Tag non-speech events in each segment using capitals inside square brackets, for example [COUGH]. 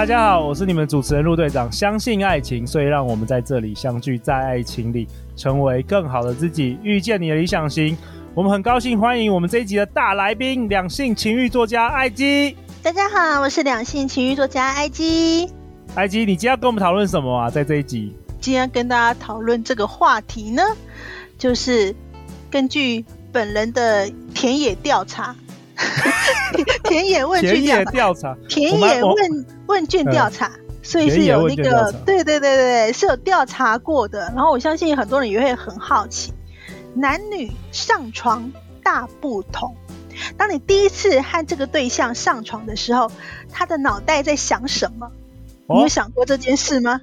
大家好，我是你们主持人陆队长。相信爱情，所以让我们在这里相聚，在爱情里成为更好的自己，遇见你的理想型。我们很高兴欢迎我们这一集的大来宾——两性情欲作家艾姬。大家好，我是两性情欲作家艾姬。艾姬，你今天要跟我们讨论什么啊？在这一集，今天要跟大家讨论这个话题呢，就是根据本人的田野调查。[LAUGHS] [LAUGHS] 田野问卷调查，田野问问卷调查，所以是有那个，对对对对，是有调查过的。然后我相信很多人也会很好奇，男女上床大不同。当你第一次和这个对象上床的时候，他的脑袋在想什么？你有想过这件事吗？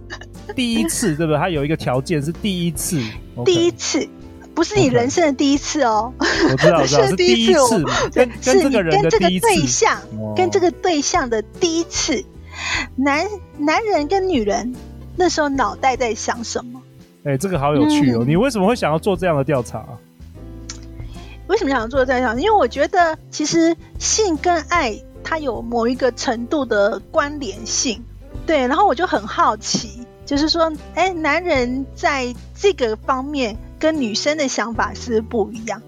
[LAUGHS] 第一次对不对？他有一个条件是第一次，第一次。不是你人生的第一次哦，okay. 我知道，我知道 [LAUGHS] 是第一次，跟跟这个人的第一次，是你跟这个对象，跟这个对象的第一次，男男人跟女人那时候脑袋在想什么？哎、欸，这个好有趣哦、嗯！你为什么会想要做这样的调查？为什么想要做这样的调查？因为我觉得其实性跟爱它有某一个程度的关联性，对，然后我就很好奇，就是说，哎、欸，男人在这个方面。跟女生的想法是不一样，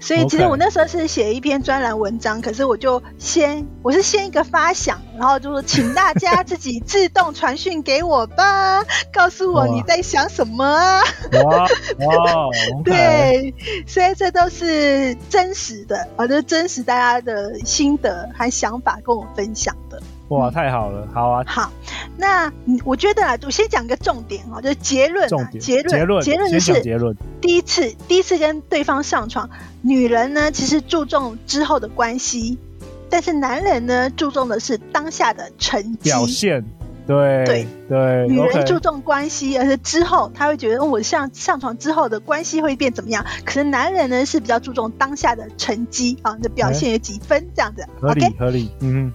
所以其实我那时候是写一篇专栏文章可是我就先我是先一个发想，然后就说请大家自己自动传讯给我吧，[LAUGHS] 告诉我你在想什么啊？哇哇，[LAUGHS] 对，所以这都是真实的，啊，就是真实大家的心得和想法跟我分享的。哇，太好了，好啊。好，那我觉得啊，我先讲个重点哦，就是结论啊，结论，结论，结论就是结论。第一次，第一次跟对方上床，女人呢其实注重之后的关系，但是男人呢注重的是当下的成绩表现。对对对，女人注重关系，而且之后他会觉得，我上上床之后的关系会变怎么样？可是男人呢是比较注重当下的成绩啊，你的表现有几分这样子。合理合理，嗯。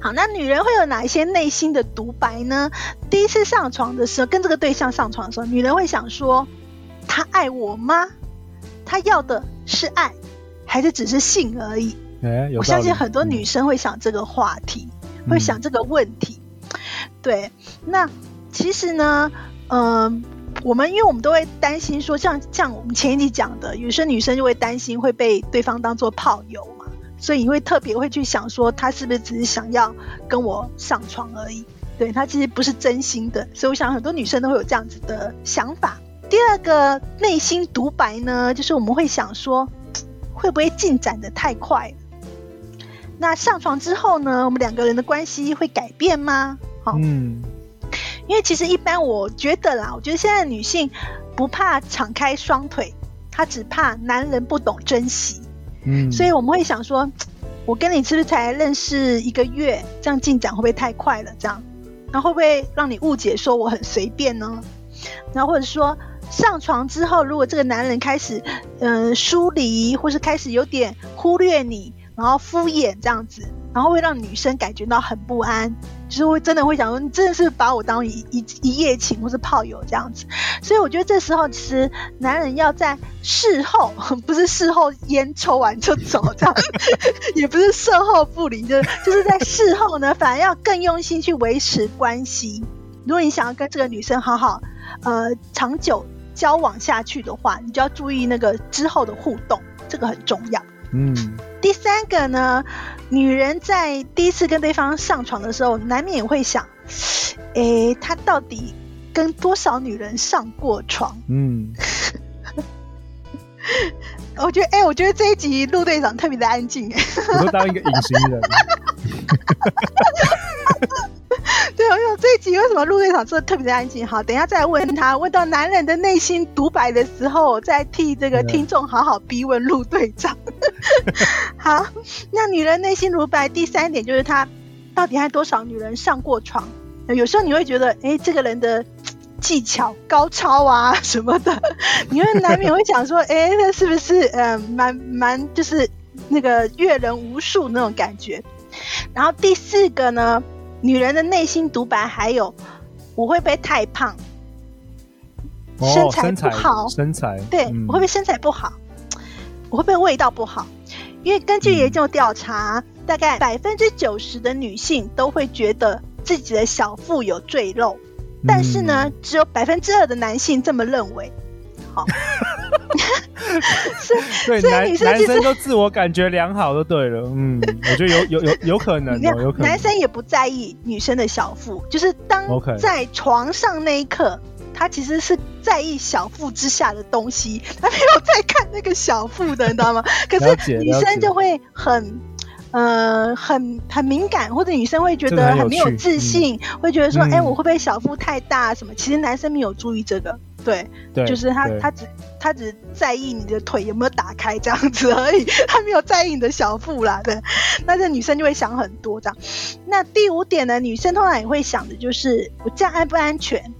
好，那女人会有哪一些内心的独白呢？第一次上床的时候，跟这个对象上床的时候，女人会想说：他爱我吗？他要的是爱，还是只是性而已？欸、我相信很多女生会想这个话题，嗯、会想这个问题。对，那其实呢，嗯、呃，我们因为我们都会担心说，像像我们前一集讲的，有些女生就会担心会被对方当做炮友。所以你会特别会去想说，他是不是只是想要跟我上床而已？对，他其实不是真心的。所以我想很多女生都会有这样子的想法。第二个内心独白呢，就是我们会想说，会不会进展的太快？那上床之后呢，我们两个人的关系会改变吗？好，嗯，因为其实一般我觉得啦，我觉得现在的女性不怕敞开双腿，她只怕男人不懂珍惜。嗯，所以我们会想说，[TSK] 我跟你是不是才认识一个月，这样进展会不会太快了？这样，然后会不会让你误解说我很随便呢？然后或者说上床之后，如果这个男人开始嗯、疏离，或是开始有点忽略你，然后敷衍这样子，然后会让女生感觉到很不安。就是会真的会想说，你真的是把我当一一一夜情或是炮友这样子，所以我觉得这时候其实男人要在事后，[LAUGHS] 不是事后烟抽完就走这样，[LAUGHS] 也不是事后不理，就是就是在事后呢，反而要更用心去维持关系。如果你想要跟这个女生好好呃长久交往下去的话，你就要注意那个之后的互动，这个很重要。嗯。第三个呢，女人在第一次跟对方上床的时候，难免会想，[SIGHS] 诶，他到底跟多少女人上过床？嗯，[LAUGHS] 我觉得，哎，我觉得这一集陆队长特别的安静，我都当一个隐形人。[LAUGHS] 这一集为什么陆队长做的特别的安静？好，等一下再问他，问到男人的内心独白的时候，再替这个听众好好逼问陆队长。[LAUGHS] 好，那女人内心独白第三点就是他到底和多少女人上过床？有时候你会觉得，哎，这个人的技巧高超啊什么的，你会难免会想说，哎，那是不是呃蛮蛮就是那个阅人无数那种感觉？然后第四个呢，女人的内心独白还有，我会不会太胖？哦、身材不好，身材，对、嗯，我会不会身材不好？我会不会味道不好？因为根据研究调查，嗯、大概百分之九十的女性都会觉得自己的小腹有赘肉，嗯、但是呢，只有百分之二的男性这么认为。好，[LAUGHS] [LAUGHS] [LAUGHS] 对男男生都自我感觉良好就对了。嗯，我觉得有有有有可能、哦，有可能。男生也不在意女生的小腹，就是当在床上那一刻。他其实是在意小腹之下的东西，他没有在看那个小腹的，你知道吗？可是女生就会很，呃，很很敏感，或者女生会觉得很没有自信，嗯、会觉得说，哎、嗯欸，我会不会小腹太大什么？其实男生没有注意这个，对，对就是他他只他只在意你的腿有没有打开这样子而已，他没有在意你的小腹啦，对。那这女生就会想很多这样。那第五点呢，女生通常也会想的就是，我这样安不安全？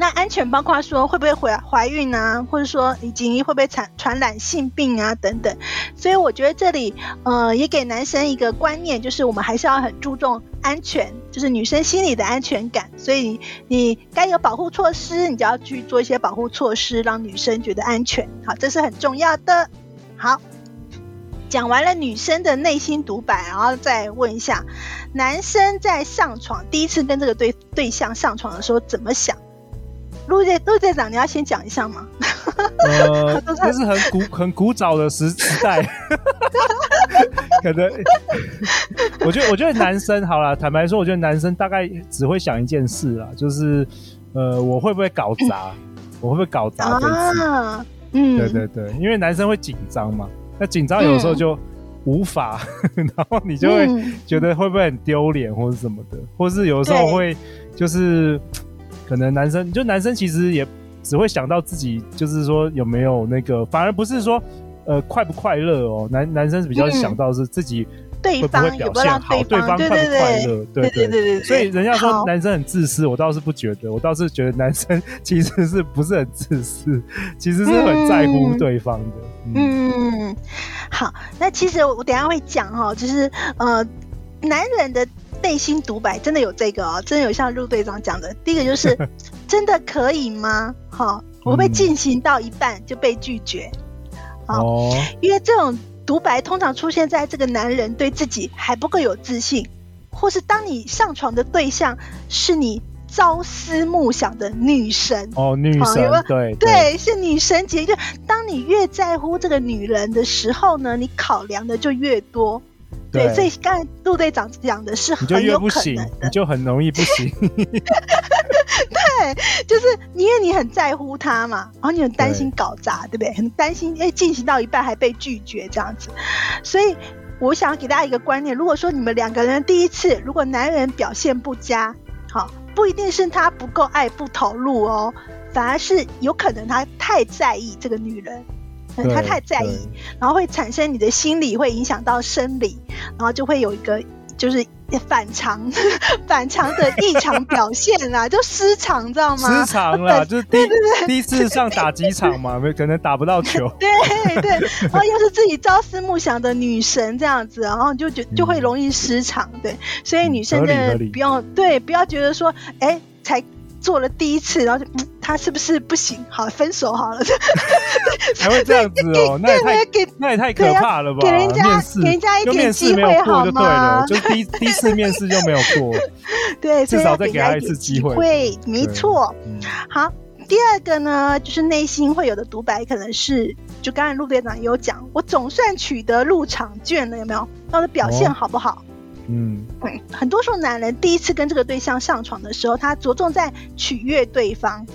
那安全包括说会不会怀怀孕啊，或者说以及会不会传传染性病啊等等，所以我觉得这里呃也给男生一个观念，就是我们还是要很注重安全，就是女生心里的安全感。所以你该有保护措施，你就要去做一些保护措施，让女生觉得安全。好，这是很重要的。好，讲完了女生的内心独白，然后再问一下，男生在上床第一次跟这个对对象上床的时候怎么想？陆队陆队长，你要先讲一下吗？呃，[LAUGHS] 这是很古很古早的时时代，[LAUGHS] 可能我觉得我觉得男生好了，坦白说，我觉得男生大概只会想一件事啦，就是呃，我会不会搞砸？我会不会搞砸这次？啊？嗯，对对对，因为男生会紧张嘛，那紧张有时候就无法，嗯、[LAUGHS] 然后你就会觉得会不会很丢脸或者什么的，或是有时候会就是。可能男生就男生其实也只会想到自己，就是说有没有那个，反而不是说呃快不快乐哦。男男生是比较想到是自己会不会表现好，对方快不快乐，对对对对。所以人家说男生很自私，我倒是不觉得，我倒是觉得男生其实是不是很自私，其实是很在乎对方的。嗯，嗯好，那其实我等一下会讲哈，就是呃男人的。内心独白真的有这个哦，真的有像陆队长讲的，第一个就是 [LAUGHS] 真的可以吗？好，我被进行到一半就被拒绝？好，哦，因为这种独白通常出现在这个男人对自己还不够有自信，或是当你上床的对象是你朝思暮想的女神哦，女神对，对是女神节，就当你越在乎这个女人的时候呢，你考量的就越多。对，对，所以刚才陆队长讲的是很有可能的，你就很容易不行。[LAUGHS] 对，就是因为你很在乎他嘛，然后你很担心搞砸，对，对不对？很担心哎，进行到一半还被拒绝这样子。所以我想要给大家一个观念：如果说你们两个人第一次，如果男人表现不佳，好，不一定是他不够爱不投入哦，反而是有可能他太在意这个女人。他太在意，然后会产生你的心理，会影响到生理，然后就会有一个就是反常反常的异常 [LAUGHS] 表现啦，就失常，知道吗？失常了，就是第对对对第一次上打几场嘛，没可能打不到球。对对，然后又是自己朝思暮想的女神这样子，然后就觉就会容易失常。对，所以女生真的不要对，不要觉得说，哎，才。做了第一次，然后就嗯，他是不是不行？好，分手好了。[LAUGHS] 还会这样子哦？[LAUGHS] 那也太那也太可怕了吧？给人家给人家一点机会好吗？就第第一次面试就没有过，[LAUGHS] 对，至少再给他一次机会。会，没错。好，第二个呢，就是内心会有的独白，可能是就刚才陆队长也有讲，我总算取得入场券了，有没有？那我的表现好不好？嗯，很多时候男人第一次跟这个对象上床的时候，他着重在取悦对方，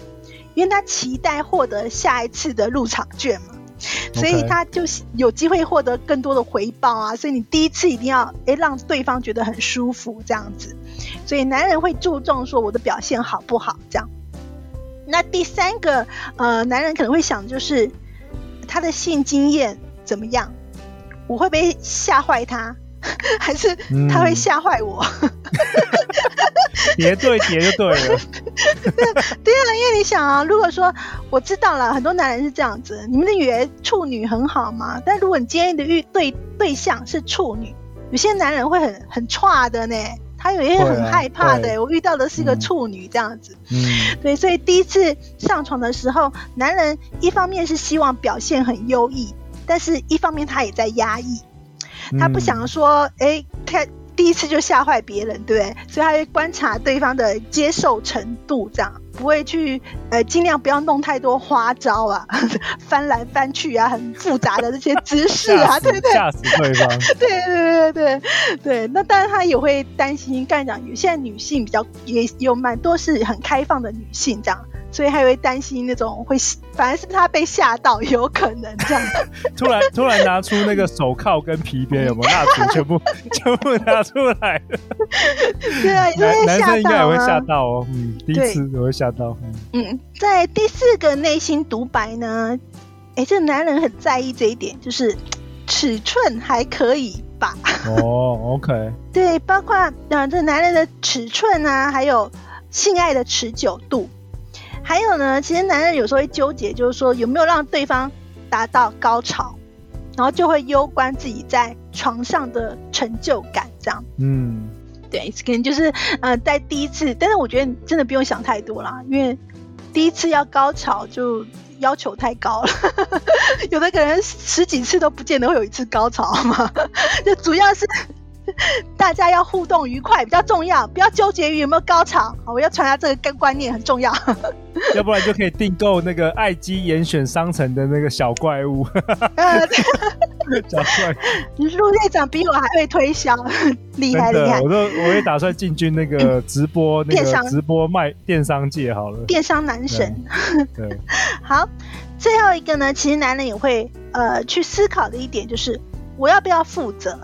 因为他期待获得下一次的入场券嘛，所以他就有机会获得更多的回报啊。所以你第一次一定要诶让对方觉得很舒服这样子，所以男人会注重说我的表现好不好这样。那第三个呃，男人可能会想就是他的性经验怎么样，我会不会吓坏他？[LAUGHS] 还是他会吓坏我？叠、嗯、对叠就对了。[LAUGHS] 对啊，因为你想啊，如果说我知道了，很多男人是这样子，你们以为处女很好嘛？但如果你今天的遇对对象是处女，有些男人会很很差的呢。他有些很害怕的，我遇到的是一个处女这样子，嗯，对，所以第一次上床的时候，男人一方面是希望表现很优异，但是一方面他也在压抑，他不想说，哎、欸，他。第一次就吓坏别人，对不对？所以他会观察对方的接受程度，这样不会去呃尽量不要弄太多花招啊，[LAUGHS] 翻来翻去啊，很复杂的这些姿势啊，对不对？吓死对方。[LAUGHS] 对对对对对，那当然他也会担心，刚才讲有现在女性比较也有蛮多是很开放的女性这样。所以还会担心那种会，反而是他被吓到，有可能这样。[LAUGHS] 突然突然拿出那个手铐跟皮鞭，有没有蜡烛全部 [LAUGHS] 全部拿出来？对啊，男男生应该也会吓到哦。嗯，第一次也会吓到。嗯，在第四个内心独白呢，哎、欸，这个男人很在意这一点，就是尺寸还可以吧？哦，OK。对，包括啊，这个男人的尺寸啊，还有性爱的持久度。还有呢，其实男人有时候会纠结，就是说有没有让对方达到高潮，然后就会攸关自己在床上的成就感，这样。嗯，对，可能就是呃，在第一次，但是我觉得真的不用想太多啦，因为第一次要高潮就要求太高了，[LAUGHS] 有的可能十几次都不见得会有一次高潮嘛，[LAUGHS] 就主要是。[LAUGHS] 大家要互动愉快比较重要，不要纠结于有没有高潮。好，我要传达这个跟观念很重要。[LAUGHS] 要不然就可以订购那个爱基严选商城的那个小怪物。[LAUGHS] 小怪，陆队长比我还会推销，厉害厉害。我都我也打算进军那个直播那个直播卖电商界好了。电商男神。对。对好，最后一个呢，其实男人也会呃去思考的一点就是，我要不要负责？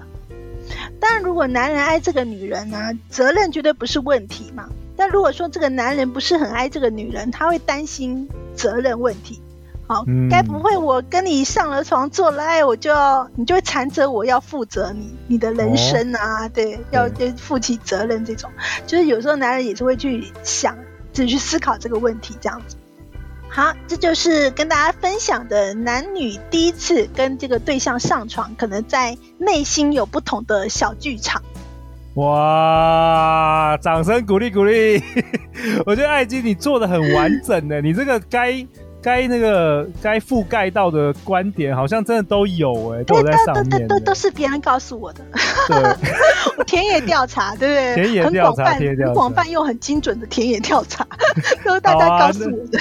当然，如果男人爱这个女人呢、啊，责任绝对不是问题嘛。但如果说这个男人不是很爱这个女人，他会担心责任问题。好，该、嗯、不会我跟你上了床做了爱，我就要你就会缠着我要负责你你的人生啊？哦、对，要就负起责任这种，就是有时候男人也是会去想，自己去思考这个问题这样子。好，这就是跟大家分享的男女第一次跟这个对象上床，可能在内心有不同的小剧场。哇，掌声鼓励鼓励！[LAUGHS] 我觉得爱姬你做的很完整的，你这个该。该那个该覆盖到的观点，好像真的都有哎、欸，都在上面。对，都都都是别人告诉我的。对，[LAUGHS] 我田野调查，对不对？田野调查，很广泛又很精准的田野调查，[LAUGHS] 都是大家告诉我的。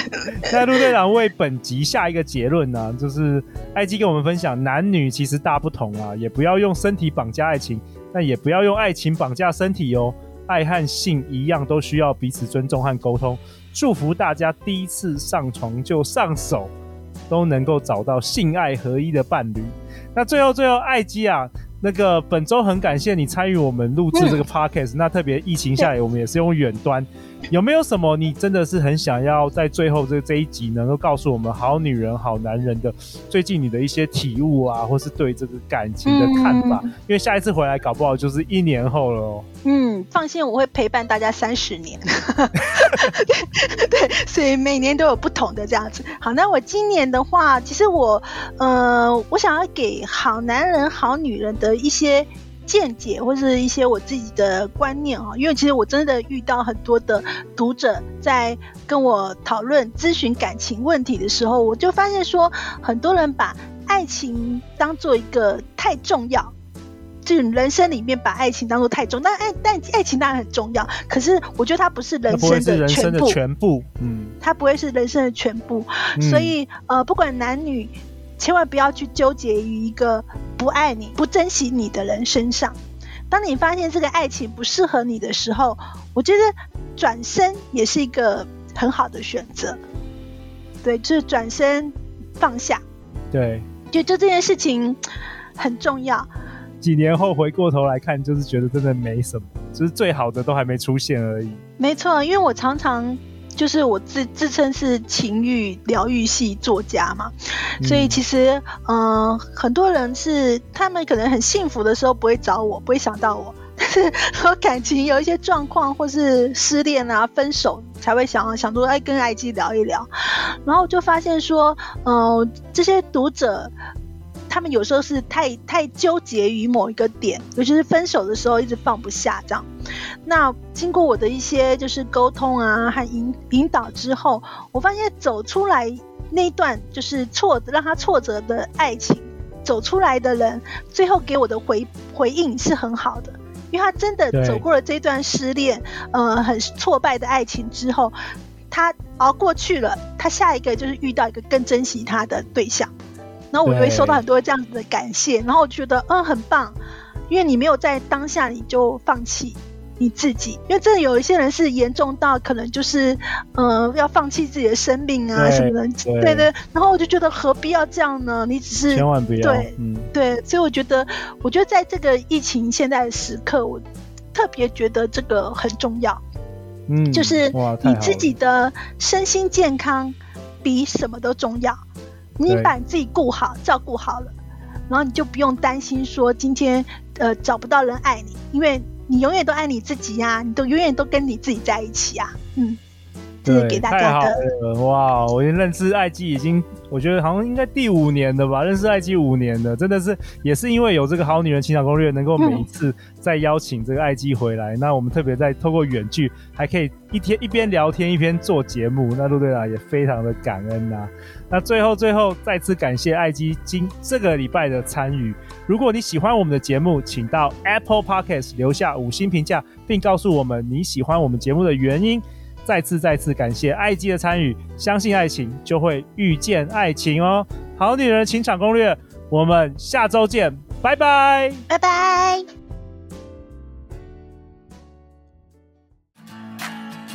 那陆队长为本集下一个结论呢、啊，就是爱姬跟我们分享，男女其实大不同啊，也不要用身体绑架爱情，但也不要用爱情绑架身体哦。爱和性一样，都需要彼此尊重和沟通。祝福大家第一次上床就上手，都能够找到性爱合一的伴侣。那最后最后，艾基啊，那个本周很感谢你参与我们录制这个 podcast、嗯。那特别疫情下来，我们也是用远端。[LAUGHS] 有没有什么你真的是很想要在最后这这一集能够告诉我们好女人好男人的最近你的一些体悟啊，或是对这个感情的看法？嗯、因为下一次回来搞不好就是一年后了哦。嗯，放心，我会陪伴大家三十年。[LAUGHS] 对，对，所以每年都有不同的这样子。好，那我今年的话，其实我呃，我想要给好男人好女人的一些。见解或是一些我自己的观念啊，因为其实我真的遇到很多的读者在跟我讨论咨询感情问题的时候，我就发现说，很多人把爱情当做一个太重要，就人生里面把爱情当做太重，但爱但爱情当然很重要，可是我觉得它不是人生的全部，全部，嗯，它不会是人生的全部，所以呃，不管男女。千万不要去纠结于一个不爱你、不珍惜你的人身上。当你发现这个爱情不适合你的时候，我觉得转身也是一个很好的选择。对，就是转身放下。对，就就这件事情很重要。几年后回过头来看，就是觉得真的没什么，就是最好的都还没出现而已。没错，因为我常常。就是我自自称是情欲疗愈系作家嘛，所以其实嗯、呃，很多人是他们可能很幸福的时候不会找我，不会想到我，[LAUGHS] 但是和感情有一些状况或是失恋啊、分手才会想想说哎，跟 IG 聊一聊，然后就发现说，嗯、呃，这些读者。他们有时候是太太纠结于某一个点，尤其是分手的时候一直放不下这样。那经过我的一些就是沟通啊和引引导之后，我发现走出来那一段就是挫让他挫折的爱情，走出来的人最后给我的回回应是很好的，因为他真的走过了这段失恋，呃，很挫败的爱情之后，他熬过去了，他下一个就是遇到一个更珍惜他的对象。然后我就会收到很多这样子的感谢，然后我觉得嗯很棒，因为你没有在当下你就放弃你自己，因为真的有一些人是严重到可能就是呃要放弃自己的生命啊什么的，对对，对。然后我就觉得何必要这样呢？你只是千万不要对、嗯、对，所以我觉得我觉得在这个疫情现在的时刻，我特别觉得这个很重要，嗯，就是你自己的身心健康比什么都重要。你把你自己顾好，照顾好了，然后你就不用担心说今天呃找不到人爱你，因为你永远都爱你自己呀、啊，你都永远都跟你自己在一起啊，嗯。对，给大家的哇！我已经认识艾姬已经，我觉得好像应该第五年的吧。认识艾姬五年的，真的是也是因为有这个好女人情场攻略，能够每一次再邀请这个艾姬回来。那我们特别在透过远距，还可以一天一边聊天一边做节目。那陆队长也非常的感恩呐、那最后最后再次感谢艾姬今这个礼拜的参与。如果你喜欢我们的节目，请到 Apple Podcast 留下五星评价，并告诉我们你喜欢我们节目的原因。再次再次感谢艾姬的参与，相信爱情就会遇见爱情哦！好女人情场攻略，我们下周见，拜拜，拜拜。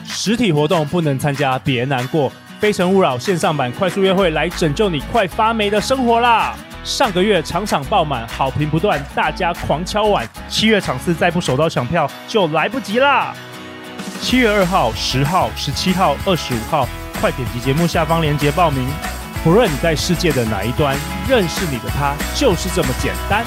实体活动不能参加，别难过，非诚勿扰线上版快速约会来拯救你快发霉的生活啦！上个月场场爆满，好评不断，大家狂敲碗，七月场次再不手刀抢票就来不及啦！七月二号、十号、十七号、二十五号，快点击节目下方链接报名。不论你在世界的哪一端，认识你的他就是这么简单。